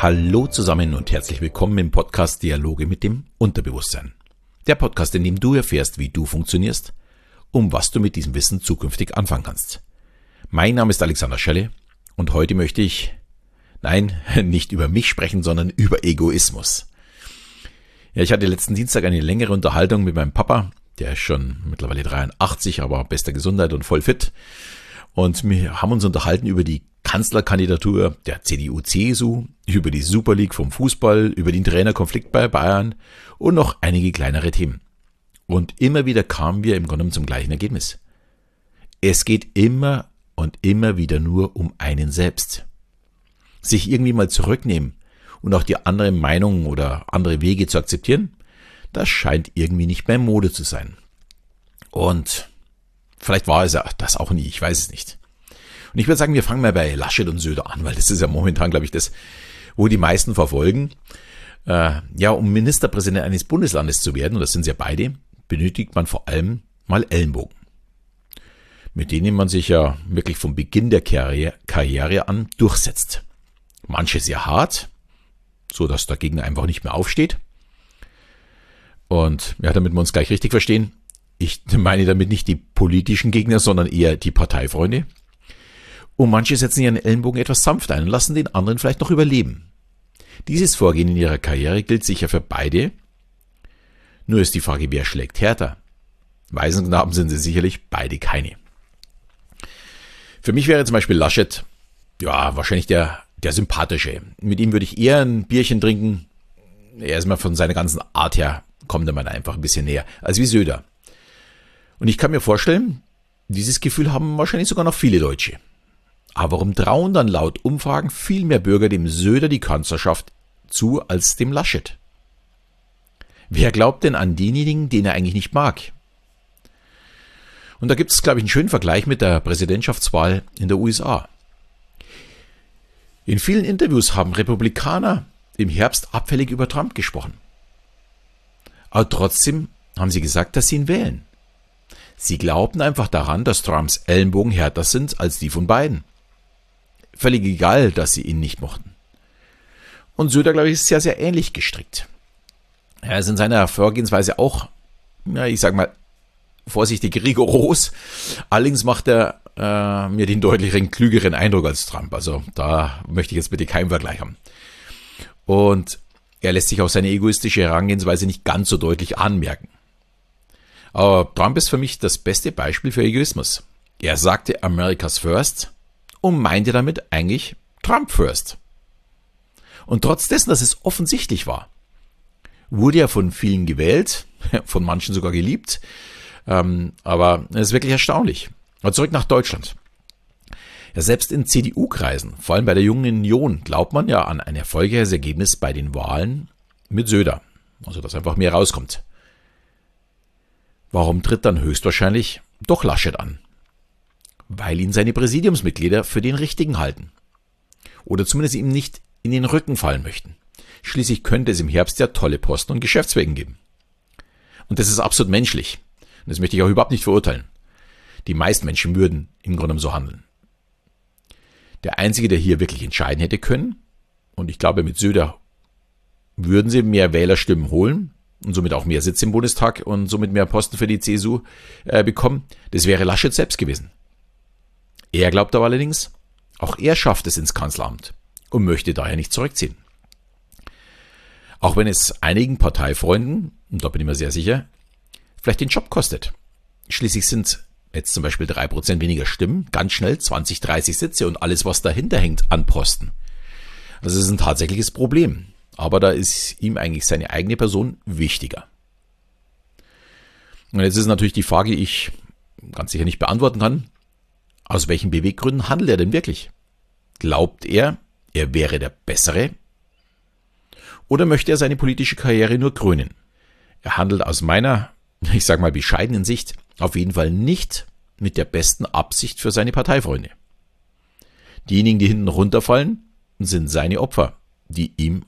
Hallo zusammen und herzlich willkommen im Podcast Dialoge mit dem Unterbewusstsein. Der Podcast, in dem du erfährst, wie du funktionierst, um was du mit diesem Wissen zukünftig anfangen kannst. Mein Name ist Alexander Schelle und heute möchte ich, nein, nicht über mich sprechen, sondern über Egoismus. Ja, ich hatte letzten Dienstag eine längere Unterhaltung mit meinem Papa, der ist schon mittlerweile 83, aber bester Gesundheit und voll fit. Und wir haben uns unterhalten über die Kanzlerkandidatur der CDU-CSU, über die Super League vom Fußball, über den Trainerkonflikt bei Bayern und noch einige kleinere Themen. Und immer wieder kamen wir im Grunde zum gleichen Ergebnis. Es geht immer und immer wieder nur um einen selbst. Sich irgendwie mal zurücknehmen und auch die andere Meinung oder andere Wege zu akzeptieren, das scheint irgendwie nicht mehr Mode zu sein. Und vielleicht war es das auch nie, ich weiß es nicht. Und ich würde sagen, wir fangen mal bei Laschet und Söder an, weil das ist ja momentan, glaube ich, das, wo die meisten verfolgen. Äh, ja, um Ministerpräsident eines Bundeslandes zu werden, und das sind sie ja beide, benötigt man vor allem mal Ellenbogen. Mit denen man sich ja wirklich vom Beginn der Karriere, Karriere an durchsetzt. Manche sehr hart, so dass der Gegner einfach nicht mehr aufsteht. Und ja, damit wir uns gleich richtig verstehen, ich meine damit nicht die politischen Gegner, sondern eher die Parteifreunde. Und manche setzen ihren Ellenbogen etwas sanft ein und lassen den anderen vielleicht noch überleben. Dieses Vorgehen in ihrer Karriere gilt sicher für beide. Nur ist die Frage, wer schlägt härter? Waisenknaben sind sie sicherlich beide keine. Für mich wäre zum Beispiel Laschet, ja, wahrscheinlich der, der sympathische. Mit ihm würde ich eher ein Bierchen trinken. Er ist mal von seiner ganzen Art her, kommt er mal einfach ein bisschen näher, als wie Söder. Und ich kann mir vorstellen, dieses Gefühl haben wahrscheinlich sogar noch viele Deutsche. Aber warum trauen dann laut Umfragen viel mehr Bürger dem Söder die Kanzlerschaft zu als dem Laschet? Wer glaubt denn an denjenigen, den er eigentlich nicht mag? Und da gibt es, glaube ich, einen schönen Vergleich mit der Präsidentschaftswahl in der USA. In vielen Interviews haben Republikaner im Herbst abfällig über Trump gesprochen. Aber trotzdem haben sie gesagt, dass sie ihn wählen. Sie glaubten einfach daran, dass Trumps Ellenbogen härter sind als die von Biden völlig egal, dass sie ihn nicht mochten. Und Söder, glaube ich, ist sehr, sehr ähnlich gestrickt. Er ist in seiner Vorgehensweise auch, ja, ich sag mal, vorsichtig rigoros. Allerdings macht er äh, mir den deutlicheren, klügeren Eindruck als Trump. Also da möchte ich jetzt bitte keinen Vergleich haben. Und er lässt sich auch seine egoistische Herangehensweise nicht ganz so deutlich anmerken. Aber Trump ist für mich das beste Beispiel für Egoismus. Er sagte America's First und meinte damit eigentlich Trump First. Und trotz dessen, dass es offensichtlich war, wurde er von vielen gewählt, von manchen sogar geliebt, ähm, aber es ist wirklich erstaunlich. Aber zurück nach Deutschland. Ja, selbst in CDU-Kreisen, vor allem bei der Jungen Union, glaubt man ja an ein erfolgreiches Ergebnis bei den Wahlen mit Söder. Also, dass einfach mehr rauskommt. Warum tritt dann höchstwahrscheinlich doch Laschet an? Weil ihn seine Präsidiumsmitglieder für den Richtigen halten. Oder zumindest ihm nicht in den Rücken fallen möchten. Schließlich könnte es im Herbst ja tolle Posten und Geschäftswegen geben. Und das ist absolut menschlich. Und das möchte ich auch überhaupt nicht verurteilen. Die meisten Menschen würden im Grunde so handeln. Der Einzige, der hier wirklich entscheiden hätte können, und ich glaube, mit Söder würden sie mehr Wählerstimmen holen und somit auch mehr Sitze im Bundestag und somit mehr Posten für die CSU äh, bekommen, das wäre Laschet selbst gewesen. Er glaubt aber allerdings, auch er schafft es ins Kanzleramt und möchte daher nicht zurückziehen. Auch wenn es einigen Parteifreunden, und da bin ich mir sehr sicher, vielleicht den Job kostet. Schließlich sind jetzt zum Beispiel drei Prozent weniger Stimmen, ganz schnell 20, 30 Sitze und alles, was dahinter hängt, an Posten. Das ist ein tatsächliches Problem. Aber da ist ihm eigentlich seine eigene Person wichtiger. Und jetzt ist natürlich die Frage, die ich ganz sicher nicht beantworten kann. Aus welchen Beweggründen handelt er denn wirklich? Glaubt er, er wäre der Bessere? Oder möchte er seine politische Karriere nur krönen? Er handelt aus meiner, ich sag mal bescheidenen Sicht, auf jeden Fall nicht mit der besten Absicht für seine Parteifreunde. Diejenigen, die hinten runterfallen, sind seine Opfer, die ihm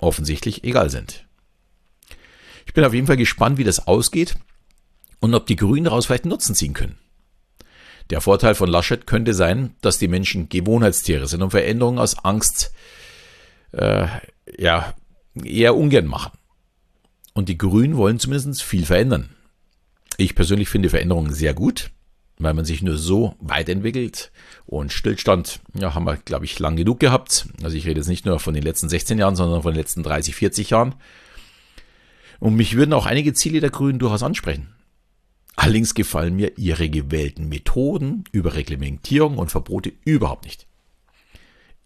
offensichtlich egal sind. Ich bin auf jeden Fall gespannt, wie das ausgeht und ob die Grünen daraus vielleicht Nutzen ziehen können. Der Vorteil von Laschet könnte sein, dass die Menschen Gewohnheitstiere sind und Veränderungen aus Angst äh, ja eher ungern machen. Und die Grünen wollen zumindest viel verändern. Ich persönlich finde Veränderungen sehr gut, weil man sich nur so weiterentwickelt. Und Stillstand ja, haben wir, glaube ich, lang genug gehabt. Also ich rede jetzt nicht nur von den letzten 16 Jahren, sondern von den letzten 30, 40 Jahren. Und mich würden auch einige Ziele der Grünen durchaus ansprechen. Allerdings gefallen mir ihre gewählten Methoden über Reglementierung und Verbote überhaupt nicht.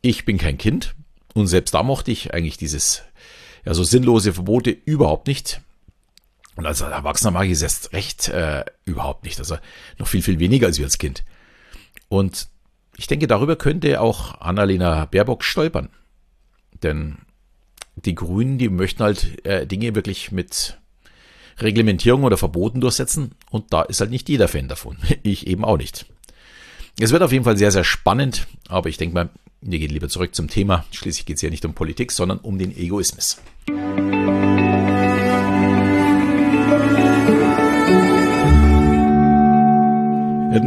Ich bin kein Kind und selbst da mochte ich eigentlich dieses ja, so sinnlose Verbote überhaupt nicht. Und als Erwachsener mag ich es erst recht äh, überhaupt nicht. Also noch viel, viel weniger als wir als Kind. Und ich denke, darüber könnte auch Annalena Baerbock stolpern. Denn die Grünen, die möchten halt äh, Dinge wirklich mit Reglementierung oder Verboten durchsetzen. Und da ist halt nicht jeder Fan davon. Ich eben auch nicht. Es wird auf jeden Fall sehr, sehr spannend. Aber ich denke mal, wir gehen lieber zurück zum Thema. Schließlich geht es ja nicht um Politik, sondern um den Egoismus.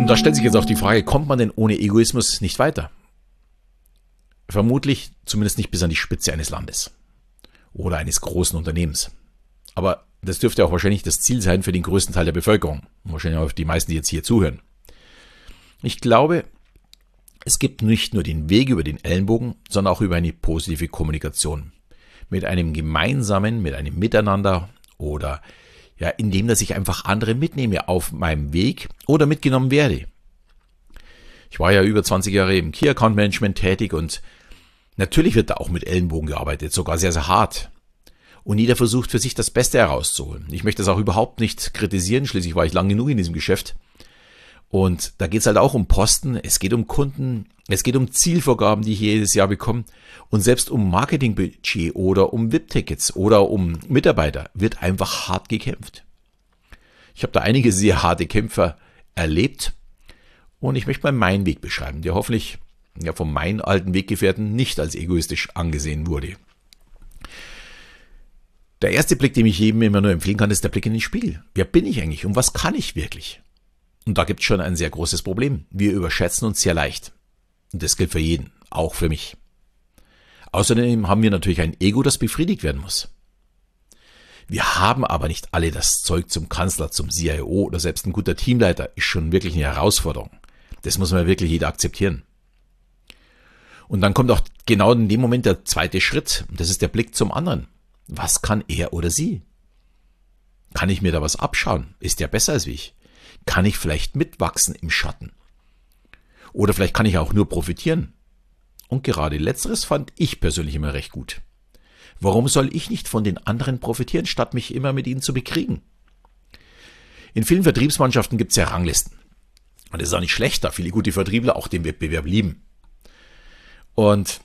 Da stellt sich jetzt auch die Frage, kommt man denn ohne Egoismus nicht weiter? Vermutlich zumindest nicht bis an die Spitze eines Landes oder eines großen Unternehmens. Aber das dürfte auch wahrscheinlich das Ziel sein für den größten Teil der Bevölkerung. Wahrscheinlich auch die meisten, die jetzt hier zuhören. Ich glaube, es gibt nicht nur den Weg über den Ellenbogen, sondern auch über eine positive Kommunikation. Mit einem gemeinsamen, mit einem Miteinander oder ja, indem dass ich einfach andere mitnehme auf meinem Weg oder mitgenommen werde. Ich war ja über 20 Jahre im Key Account Management tätig und natürlich wird da auch mit Ellenbogen gearbeitet, sogar sehr, sehr hart. Und jeder versucht für sich das Beste herauszuholen. Ich möchte das auch überhaupt nicht kritisieren, schließlich war ich lang genug in diesem Geschäft. Und da geht es halt auch um Posten, es geht um Kunden, es geht um Zielvorgaben, die ich jedes Jahr bekomme. Und selbst um Marketingbudget oder um VIP-Tickets oder um Mitarbeiter wird einfach hart gekämpft. Ich habe da einige sehr harte Kämpfer erlebt und ich möchte mal meinen Weg beschreiben, der hoffentlich ja, von meinen alten Weggefährten nicht als egoistisch angesehen wurde. Der erste Blick, den ich jedem immer nur empfehlen kann, ist der Blick in den Spiegel. Wer bin ich eigentlich und was kann ich wirklich? Und da gibt es schon ein sehr großes Problem. Wir überschätzen uns sehr leicht. Und das gilt für jeden, auch für mich. Außerdem haben wir natürlich ein Ego, das befriedigt werden muss. Wir haben aber nicht alle das Zeug zum Kanzler, zum CIO oder selbst ein guter Teamleiter ist schon wirklich eine Herausforderung. Das muss man wirklich jeder akzeptieren. Und dann kommt auch genau in dem Moment der zweite Schritt, und das ist der Blick zum anderen. Was kann er oder sie? Kann ich mir da was abschauen? Ist der besser als ich? Kann ich vielleicht mitwachsen im Schatten? Oder vielleicht kann ich auch nur profitieren. Und gerade letzteres fand ich persönlich immer recht gut. Warum soll ich nicht von den anderen profitieren, statt mich immer mit ihnen zu bekriegen? In vielen Vertriebsmannschaften gibt es ja Ranglisten. Und das ist auch nicht schlecht, da viele gute Vertriebler auch den Wettbewerb lieben. Und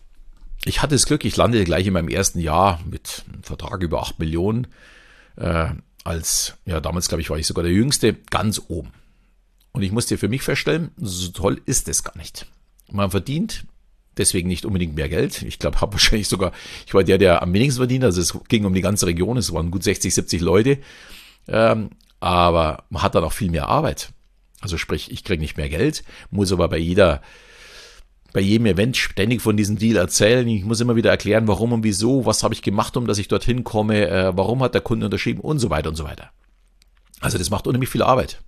ich hatte das Glück, ich landete gleich in meinem ersten Jahr mit einem Vertrag über 8 Millionen äh, als, ja, damals glaube ich, war ich sogar der Jüngste, ganz oben. Und ich musste für mich feststellen, so toll ist es gar nicht. Man verdient deswegen nicht unbedingt mehr Geld. Ich glaube, habe wahrscheinlich sogar, ich war der, der am wenigsten verdient. Also es ging um die ganze Region, es waren gut 60, 70 Leute. Ähm, aber man hat dann auch viel mehr Arbeit. Also sprich, ich kriege nicht mehr Geld, muss aber bei jeder bei jedem Event ständig von diesem Deal erzählen. Ich muss immer wieder erklären, warum und wieso, was habe ich gemacht, um dass ich dorthin komme, äh, warum hat der Kunde unterschrieben und so weiter und so weiter. Also das macht unheimlich viel Arbeit,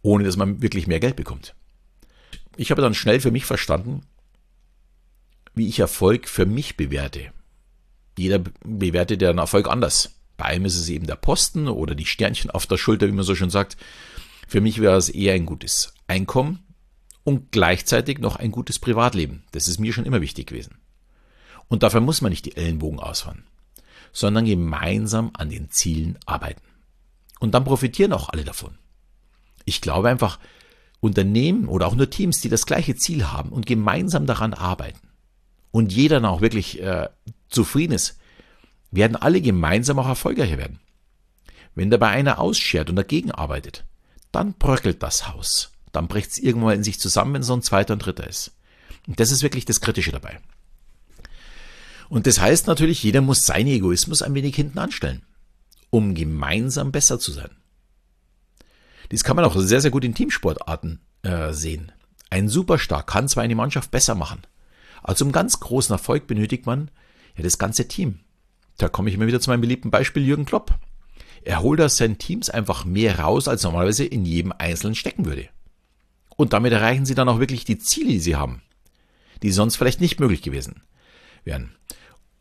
ohne dass man wirklich mehr Geld bekommt. Ich habe dann schnell für mich verstanden, wie ich Erfolg für mich bewerte. Jeder bewertet ja einen Erfolg anders. Bei einem ist es eben der Posten oder die Sternchen auf der Schulter, wie man so schön sagt. Für mich wäre es eher ein gutes Einkommen, und gleichzeitig noch ein gutes Privatleben. Das ist mir schon immer wichtig gewesen. Und dafür muss man nicht die Ellenbogen ausfahren, sondern gemeinsam an den Zielen arbeiten. Und dann profitieren auch alle davon. Ich glaube einfach, Unternehmen oder auch nur Teams, die das gleiche Ziel haben und gemeinsam daran arbeiten und jeder dann auch wirklich äh, zufrieden ist, werden alle gemeinsam auch erfolgreicher werden. Wenn dabei einer ausschert und dagegen arbeitet, dann bröckelt das Haus dann bricht es irgendwann in sich zusammen, wenn so ein zweiter und dritter ist. Und das ist wirklich das Kritische dabei. Und das heißt natürlich, jeder muss seinen Egoismus ein wenig hinten anstellen, um gemeinsam besser zu sein. Dies kann man auch sehr, sehr gut in Teamsportarten äh, sehen. Ein Superstar kann zwar eine Mannschaft besser machen, aber zum ganz großen Erfolg benötigt man Ja, das ganze Team. Da komme ich immer wieder zu meinem beliebten Beispiel Jürgen Klopp. Er holt aus seinen Teams einfach mehr raus, als normalerweise in jedem Einzelnen stecken würde. Und damit erreichen sie dann auch wirklich die Ziele, die sie haben, die sonst vielleicht nicht möglich gewesen wären.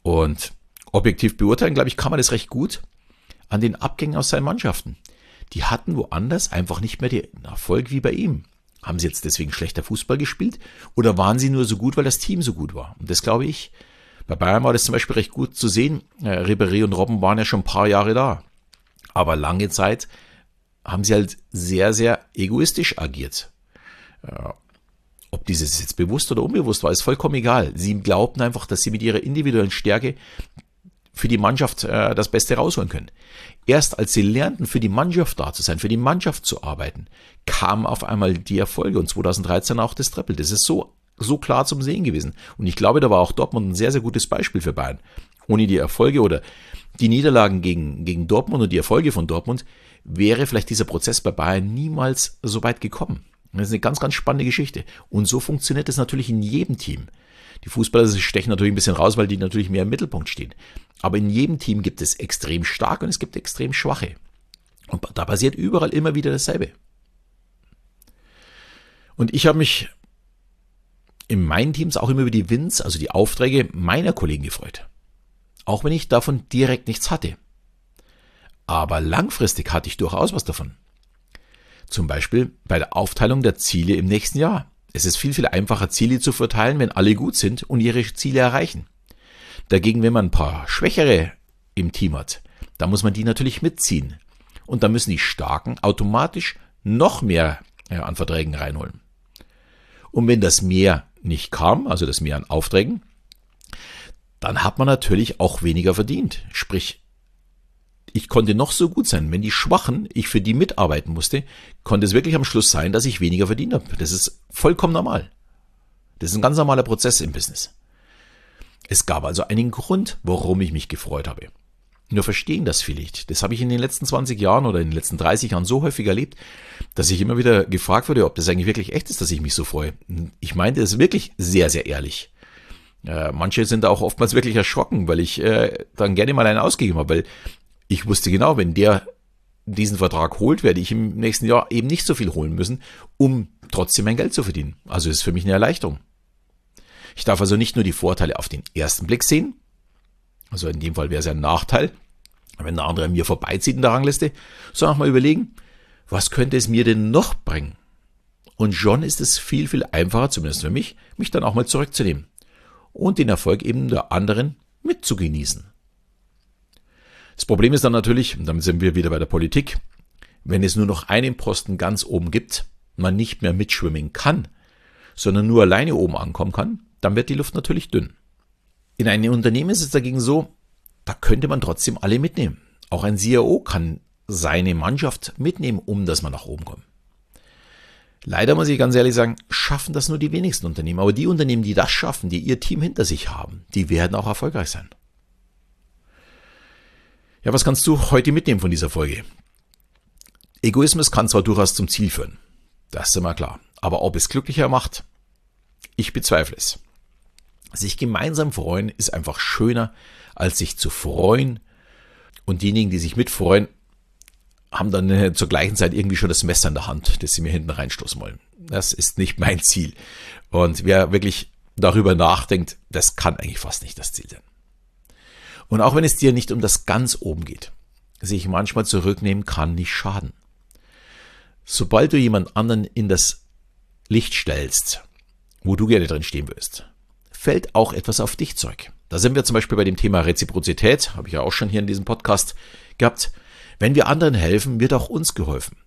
Und objektiv beurteilen, glaube ich, kann man das recht gut an den Abgängen aus seinen Mannschaften. Die hatten woanders einfach nicht mehr den Erfolg wie bei ihm. Haben sie jetzt deswegen schlechter Fußball gespielt oder waren sie nur so gut, weil das Team so gut war? Und das glaube ich, bei Bayern war das zum Beispiel recht gut zu sehen. Äh, Ribéry und Robben waren ja schon ein paar Jahre da. Aber lange Zeit haben sie halt sehr, sehr egoistisch agiert. Ob dieses jetzt bewusst oder unbewusst war, ist vollkommen egal. Sie glaubten einfach, dass sie mit ihrer individuellen Stärke für die Mannschaft äh, das Beste rausholen können. Erst als sie lernten, für die Mannschaft da zu sein, für die Mannschaft zu arbeiten, kamen auf einmal die Erfolge und 2013 auch das Triple. Das ist so, so klar zum Sehen gewesen. Und ich glaube, da war auch Dortmund ein sehr, sehr gutes Beispiel für Bayern. Ohne die Erfolge oder die Niederlagen gegen, gegen Dortmund und die Erfolge von Dortmund wäre vielleicht dieser Prozess bei Bayern niemals so weit gekommen. Das ist eine ganz, ganz spannende Geschichte. Und so funktioniert es natürlich in jedem Team. Die Fußballer stechen natürlich ein bisschen raus, weil die natürlich mehr im Mittelpunkt stehen. Aber in jedem Team gibt es extrem starke und es gibt extrem schwache. Und da passiert überall immer wieder dasselbe. Und ich habe mich in meinen Teams auch immer über die Wins, also die Aufträge meiner Kollegen gefreut. Auch wenn ich davon direkt nichts hatte. Aber langfristig hatte ich durchaus was davon. Zum Beispiel bei der Aufteilung der Ziele im nächsten Jahr. Es ist viel, viel einfacher, Ziele zu verteilen, wenn alle gut sind und ihre Ziele erreichen. Dagegen, wenn man ein paar Schwächere im Team hat, da muss man die natürlich mitziehen. Und da müssen die Starken automatisch noch mehr an Verträgen reinholen. Und wenn das mehr nicht kam, also das mehr an Aufträgen, dann hat man natürlich auch weniger verdient. Sprich, ich konnte noch so gut sein. Wenn die Schwachen, ich für die mitarbeiten musste, konnte es wirklich am Schluss sein, dass ich weniger verdient habe. Das ist vollkommen normal. Das ist ein ganz normaler Prozess im Business. Es gab also einen Grund, warum ich mich gefreut habe. Nur verstehen das vielleicht. Das habe ich in den letzten 20 Jahren oder in den letzten 30 Jahren so häufig erlebt, dass ich immer wieder gefragt wurde, ob das eigentlich wirklich echt ist, dass ich mich so freue. Ich meinte es wirklich sehr, sehr ehrlich. Äh, manche sind da auch oftmals wirklich erschrocken, weil ich äh, dann gerne mal einen ausgegeben habe, weil ich wusste genau, wenn der diesen Vertrag holt, werde ich im nächsten Jahr eben nicht so viel holen müssen, um trotzdem mein Geld zu verdienen. Also ist für mich eine Erleichterung. Ich darf also nicht nur die Vorteile auf den ersten Blick sehen, also in dem Fall wäre es ein Nachteil, wenn der andere an mir vorbeizieht in der Rangliste, sondern auch mal überlegen, was könnte es mir denn noch bringen? Und schon ist es viel, viel einfacher, zumindest für mich, mich dann auch mal zurückzunehmen und den Erfolg eben der anderen mitzugenießen. Das Problem ist dann natürlich, und damit sind wir wieder bei der Politik, wenn es nur noch einen Posten ganz oben gibt, man nicht mehr mitschwimmen kann, sondern nur alleine oben ankommen kann, dann wird die Luft natürlich dünn. In einem Unternehmen ist es dagegen so, da könnte man trotzdem alle mitnehmen. Auch ein CIO kann seine Mannschaft mitnehmen, um dass man nach oben kommt. Leider muss ich ganz ehrlich sagen, schaffen das nur die wenigsten Unternehmen. Aber die Unternehmen, die das schaffen, die ihr Team hinter sich haben, die werden auch erfolgreich sein. Ja, was kannst du heute mitnehmen von dieser Folge? Egoismus kann zwar durchaus zum Ziel führen, das ist immer klar. Aber ob es glücklicher macht, ich bezweifle es. Sich gemeinsam freuen ist einfach schöner, als sich zu freuen. Und diejenigen, die sich mitfreuen, haben dann äh, zur gleichen Zeit irgendwie schon das Messer in der Hand, das sie mir hinten reinstoßen wollen. Das ist nicht mein Ziel. Und wer wirklich darüber nachdenkt, das kann eigentlich fast nicht das Ziel sein. Und auch wenn es dir nicht um das ganz oben geht, sich manchmal zurücknehmen kann nicht schaden. Sobald du jemand anderen in das Licht stellst, wo du gerne drin stehen wirst, fällt auch etwas auf dich zurück. Da sind wir zum Beispiel bei dem Thema Reziprozität, habe ich ja auch schon hier in diesem Podcast gehabt. Wenn wir anderen helfen, wird auch uns geholfen.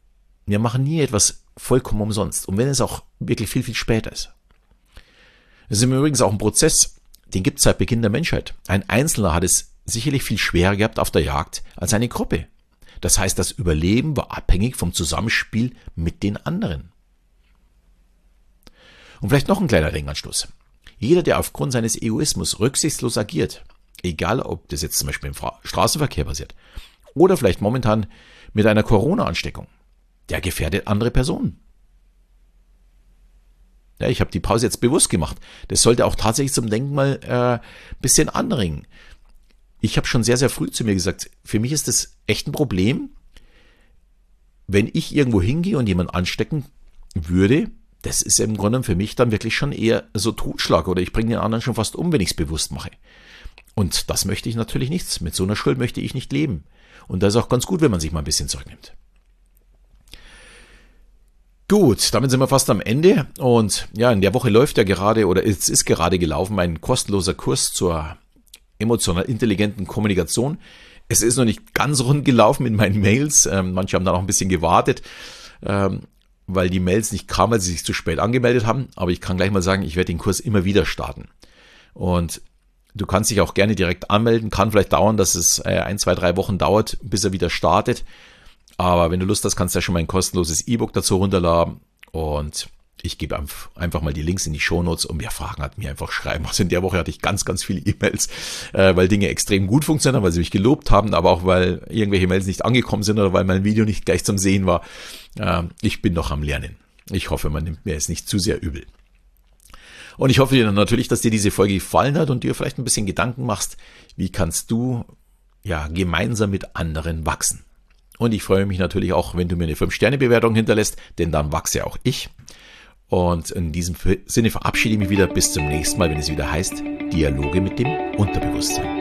Wir machen nie etwas vollkommen umsonst. Und wenn es auch wirklich viel, viel später ist. Es ist übrigens auch ein Prozess, den gibt es seit Beginn der Menschheit. Ein Einzelner hat es sicherlich viel schwerer gehabt auf der Jagd als eine Gruppe. Das heißt, das Überleben war abhängig vom Zusammenspiel mit den anderen. Und vielleicht noch ein kleiner Denkanstoß. Jeder, der aufgrund seines Egoismus rücksichtslos agiert, egal ob das jetzt zum Beispiel im Straßenverkehr passiert oder vielleicht momentan mit einer Corona-Ansteckung, der gefährdet andere Personen. Ja, ich habe die Pause jetzt bewusst gemacht. Das sollte auch tatsächlich zum Denken mal äh, bisschen anregen. Ich habe schon sehr, sehr früh zu mir gesagt, für mich ist das echt ein Problem, wenn ich irgendwo hingehe und jemanden anstecken würde, das ist im Grunde für mich dann wirklich schon eher so Totschlag oder ich bringe den anderen schon fast um, wenn ich es bewusst mache. Und das möchte ich natürlich nicht. Mit so einer Schuld möchte ich nicht leben. Und das ist auch ganz gut, wenn man sich mal ein bisschen zurücknimmt. Gut, damit sind wir fast am Ende. Und ja, in der Woche läuft ja gerade oder es ist gerade gelaufen mein kostenloser Kurs zur emotional intelligenten Kommunikation. Es ist noch nicht ganz rund gelaufen in meinen Mails. Ähm, manche haben da noch ein bisschen gewartet, ähm, weil die Mails nicht kamen, weil sie sich zu spät angemeldet haben. Aber ich kann gleich mal sagen, ich werde den Kurs immer wieder starten. Und du kannst dich auch gerne direkt anmelden. Kann vielleicht dauern, dass es äh, ein, zwei, drei Wochen dauert, bis er wieder startet. Aber wenn du Lust hast, kannst du ja schon mal ein kostenloses E-Book dazu runterladen und ich gebe einfach mal die Links in die Shownotes und wer Fragen hat, mir einfach schreiben. Also in der Woche hatte ich ganz, ganz viele E-Mails, äh, weil Dinge extrem gut funktionieren, weil sie mich gelobt haben, aber auch weil irgendwelche Mails nicht angekommen sind oder weil mein Video nicht gleich zum Sehen war. Äh, ich bin noch am Lernen. Ich hoffe, man nimmt mir es nicht zu sehr übel. Und ich hoffe dir natürlich, dass dir diese Folge gefallen hat und dir vielleicht ein bisschen Gedanken machst, wie kannst du ja gemeinsam mit anderen wachsen. Und ich freue mich natürlich auch, wenn du mir eine 5-Sterne-Bewertung hinterlässt, denn dann wachse auch ich. Und in diesem Sinne verabschiede ich mich wieder bis zum nächsten Mal, wenn es wieder heißt Dialoge mit dem Unterbewusstsein.